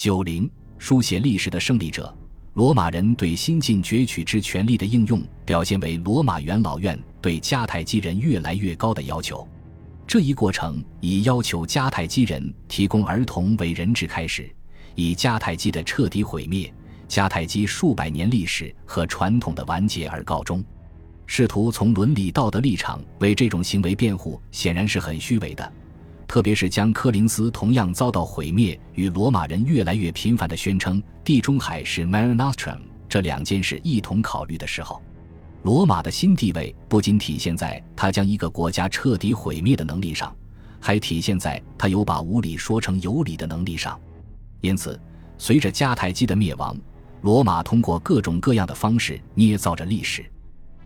九零，书写历史的胜利者。罗马人对新晋攫取之权力的应用，表现为罗马元老院对迦太基人越来越高的要求。这一过程以要求迦太基人提供儿童为人质开始，以迦太基的彻底毁灭、迦太基数百年历史和传统的完结而告终。试图从伦理道德立场为这种行为辩护，显然是很虚伪的。特别是将柯林斯同样遭到毁灭与罗马人越来越频繁的宣称地中海是 Mare Nostrum 这两件事一同考虑的时候，罗马的新地位不仅体现在他将一个国家彻底毁灭的能力上，还体现在他有把无理说成有理的能力上。因此，随着迦太基的灭亡，罗马通过各种各样的方式捏造着历史。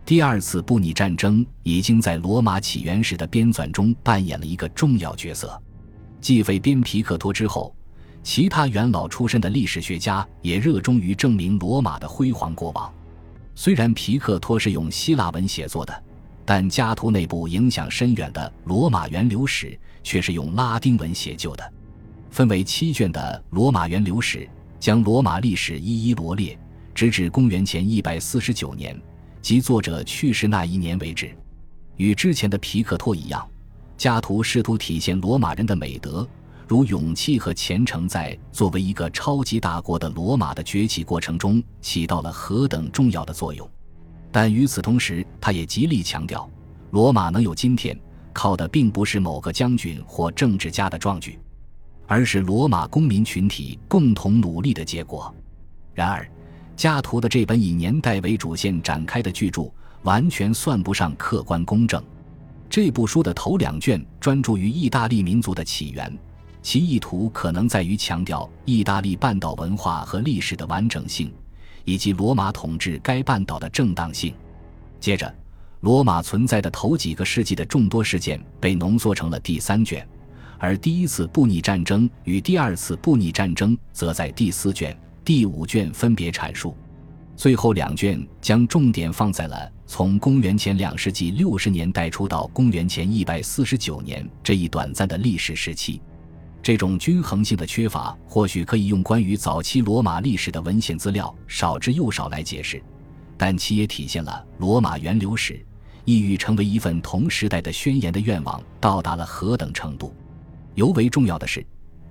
第二次布匿战争已经在罗马起源史的编纂中扮演了一个重要角色。继废边皮克托之后，其他元老出身的历史学家也热衷于证明罗马的辉煌过往。虽然皮克托是用希腊文写作的，但家图内部影响深远的《罗马源流史》却是用拉丁文写就的。分为七卷的《罗马源流史》将罗马历史一一罗列，直至公元前一百四十九年。即作者去世那一年为止，与之前的皮克托一样，加图试图体现罗马人的美德，如勇气和虔诚，在作为一个超级大国的罗马的崛起过程中起到了何等重要的作用。但与此同时，他也极力强调，罗马能有今天，靠的并不是某个将军或政治家的壮举，而是罗马公民群体共同努力的结果。然而。加图的这本以年代为主线展开的巨著，完全算不上客观公正。这部书的头两卷专注于意大利民族的起源，其意图可能在于强调意大利半岛文化和历史的完整性，以及罗马统治该半岛的正当性。接着，罗马存在的头几个世纪的众多事件被浓缩成了第三卷，而第一次布匿战争与第二次布匿战争则在第四卷。第五卷分别阐述，最后两卷将重点放在了从公元前两世纪六十年代初到公元前一百四十九年这一短暂的历史时期。这种均衡性的缺乏，或许可以用关于早期罗马历史的文献资料少之又少来解释，但其也体现了罗马源流史意欲成为一份同时代的宣言的愿望到达了何等程度。尤为重要的是。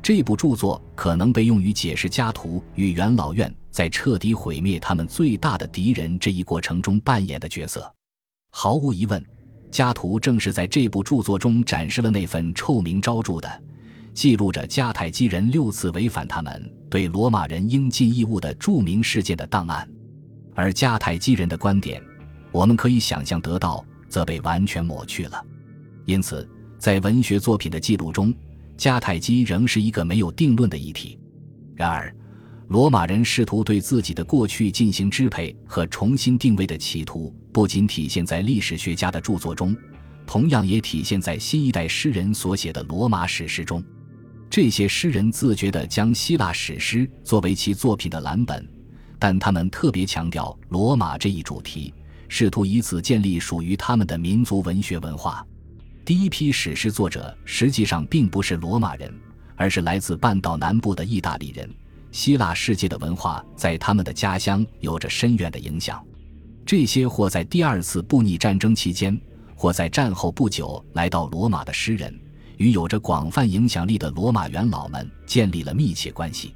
这部著作可能被用于解释家图与元老院在彻底毁灭他们最大的敌人这一过程中扮演的角色。毫无疑问，家图正是在这部著作中展示了那份臭名昭著的、记录着迦太基人六次违反他们对罗马人应尽义务的著名事件的档案。而迦太基人的观点，我们可以想象得到，则被完全抹去了。因此，在文学作品的记录中，迦太基仍是一个没有定论的议题。然而，罗马人试图对自己的过去进行支配和重新定位的企图，不仅体现在历史学家的著作中，同样也体现在新一代诗人所写的罗马史诗中。这些诗人自觉地将希腊史诗作为其作品的蓝本，但他们特别强调罗马这一主题，试图以此建立属于他们的民族文学文化。第一批史诗作者实际上并不是罗马人，而是来自半岛南部的意大利人。希腊世界的文化在他们的家乡有着深远的影响。这些或在第二次布匿战争期间，或在战后不久来到罗马的诗人，与有着广泛影响力的罗马元老们建立了密切关系。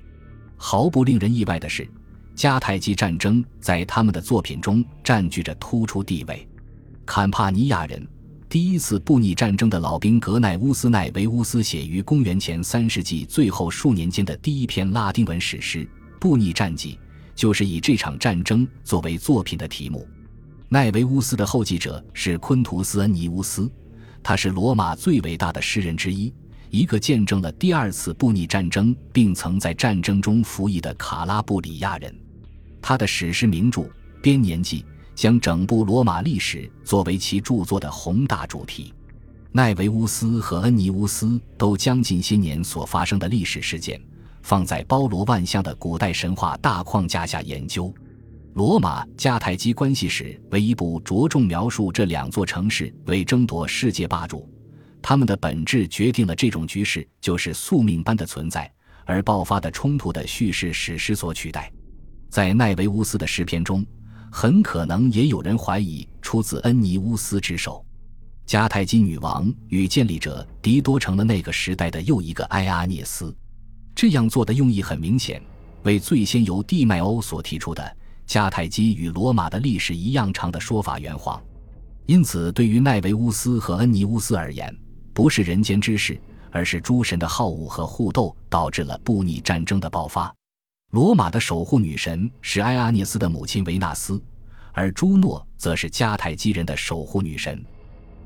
毫不令人意外的是，迦太基战争在他们的作品中占据着突出地位。坎帕尼亚人。第一次布匿战争的老兵格奈乌斯·奈维乌斯写于公元前三世纪最后数年间的第一篇拉丁文史诗《布匿战记》，就是以这场战争作为作品的题目。奈维乌斯的后继者是昆图斯·恩尼乌斯，他是罗马最伟大的诗人之一，一个见证了第二次布匿战争并曾在战争中服役的卡拉布里亚人。他的史诗名著《编年记》。将整部罗马历史作为其著作的宏大主题，奈维乌斯和恩尼乌斯都将近些年所发生的历史事件放在包罗万象的古代神话大框架下研究。罗马迦太基关系史为一部着重描述这两座城市为争夺世界霸主，他们的本质决定了这种局势就是宿命般的存在，而爆发的冲突的叙事史诗所取代。在奈维乌斯的诗篇中，很可能也有人怀疑出自恩尼乌斯之手。迦太基女王与建立者狄多成了那个时代的又一个埃阿涅斯。这样做的用意很明显，为最先由蒂迈欧所提出的迦太基与罗马的历史一样长的说法圆谎。因此，对于奈维乌斯和恩尼乌斯而言，不是人间之事。而是诸神的好恶和互斗导致了布匿战争的爆发。罗马的守护女神是埃阿涅斯的母亲维纳斯，而朱诺则是迦太基人的守护女神。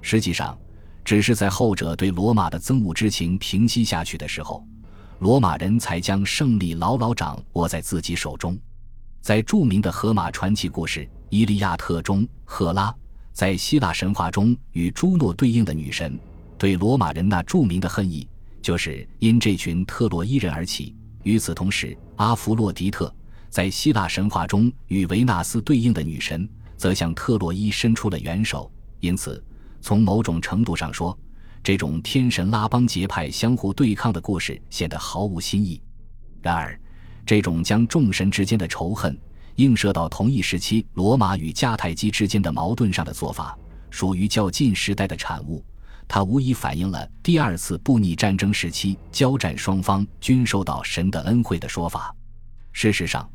实际上，只是在后者对罗马的憎恶之情平息下去的时候，罗马人才将胜利牢牢掌握在自己手中。在著名的荷马传奇故事《伊利亚特》中，赫拉在希腊神话中与朱诺对应的女神。对罗马人那著名的恨意，就是因这群特洛伊人而起。与此同时，阿弗洛狄特在希腊神话中与维纳斯对应的女神，则向特洛伊伸出了援手。因此，从某种程度上说，这种天神拉帮结派、相互对抗的故事显得毫无新意。然而，这种将众神之间的仇恨映射到同一时期罗马与迦太基之间的矛盾上的做法，属于较近时代的产物。它无疑反映了第二次布匿战争时期交战双方均受到神的恩惠的说法。事实上，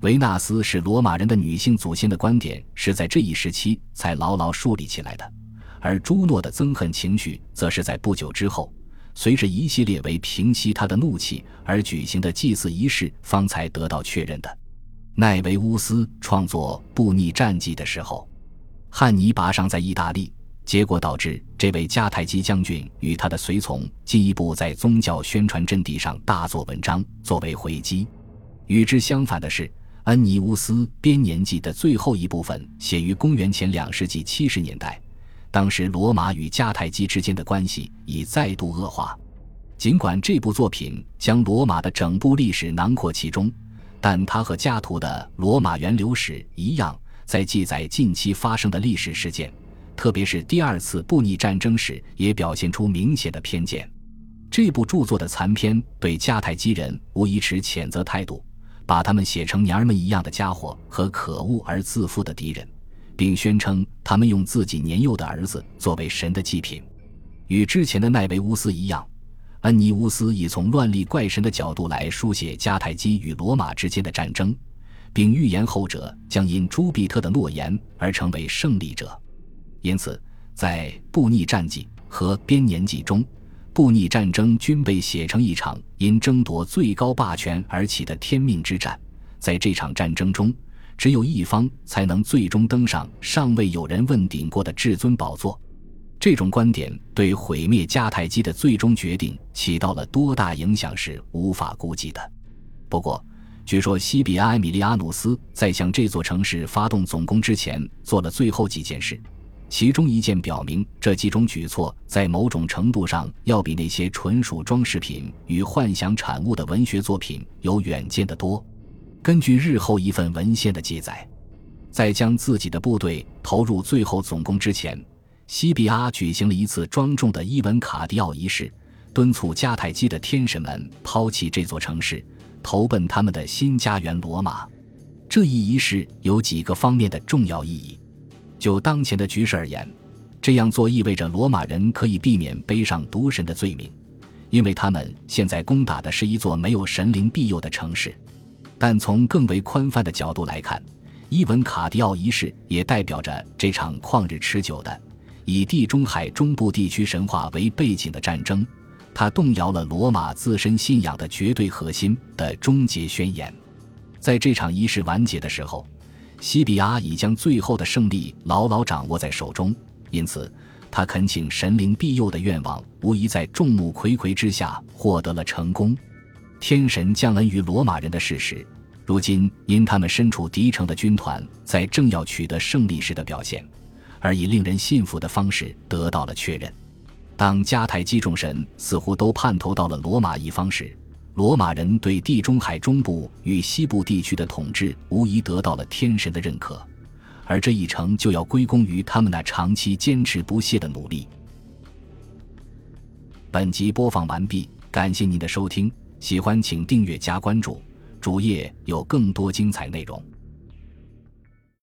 维纳斯是罗马人的女性祖先的观点是在这一时期才牢牢树立起来的，而朱诺的憎恨情绪则是在不久之后，随着一系列为平息他的怒气而举行的祭祀仪式方才得到确认的。奈维乌斯创作《布匿战记》的时候，汉尼拔尚在意大利。结果导致这位迦太基将军与他的随从进一步在宗教宣传阵地上大做文章，作为回击。与之相反的是，恩尼乌斯编年记的最后一部分写于公元前两世纪七十年代，当时罗马与迦太基之间的关系已再度恶化。尽管这部作品将罗马的整部历史囊括其中，但它和加图的《罗马源流史》一样，在记载近期发生的历史事件。特别是第二次布匿战争时，也表现出明显的偏见。这部著作的残篇对迦太基人无疑持谴责态度，把他们写成娘儿们一样的家伙和可恶而自负的敌人，并宣称他们用自己年幼的儿子作为神的祭品。与之前的奈维乌斯一样，恩尼乌斯已从乱立怪神的角度来书写迦太基与罗马之间的战争，并预言后者将因朱庇特的诺言而成为胜利者。因此，在布匿战记和编年记中，布匿战争均被写成一场因争夺最高霸权而起的天命之战。在这场战争中，只有一方才能最终登上尚未有人问鼎过的至尊宝座。这种观点对毁灭迦太基的最终决定起到了多大影响是无法估计的。不过，据说西比埃米利阿努斯在向这座城市发动总攻之前，做了最后几件事。其中一件表明，这几种举措在某种程度上要比那些纯属装饰品与幻想产物的文学作品有远见得多。根据日后一份文献的记载，在将自己的部队投入最后总攻之前，西比阿举行了一次庄重的伊文卡迪奥仪式，敦促迦太基的天神们抛弃这座城市，投奔他们的新家园罗马。这一仪式有几个方面的重要意义。就当前的局势而言，这样做意味着罗马人可以避免背上毒神的罪名，因为他们现在攻打的是一座没有神灵庇佑的城市。但从更为宽泛的角度来看，伊文卡迪奥仪式也代表着这场旷日持久的以地中海中部地区神话为背景的战争，它动摇了罗马自身信仰的绝对核心的终结宣言。在这场仪式完结的时候。西比阿已将最后的胜利牢牢掌握在手中，因此他恳请神灵庇佑的愿望无疑在众目睽睽之下获得了成功。天神降恩于罗马人的事实，如今因他们身处敌城的军团在正要取得胜利时的表现，而以令人信服的方式得到了确认。当迦太基众神似乎都叛投到了罗马一方时，罗马人对地中海中部与西部地区的统治无疑得到了天神的认可，而这一成就要归功于他们那长期坚持不懈的努力。本集播放完毕，感谢您的收听。喜欢请订阅加关注，主页有更多精彩内容。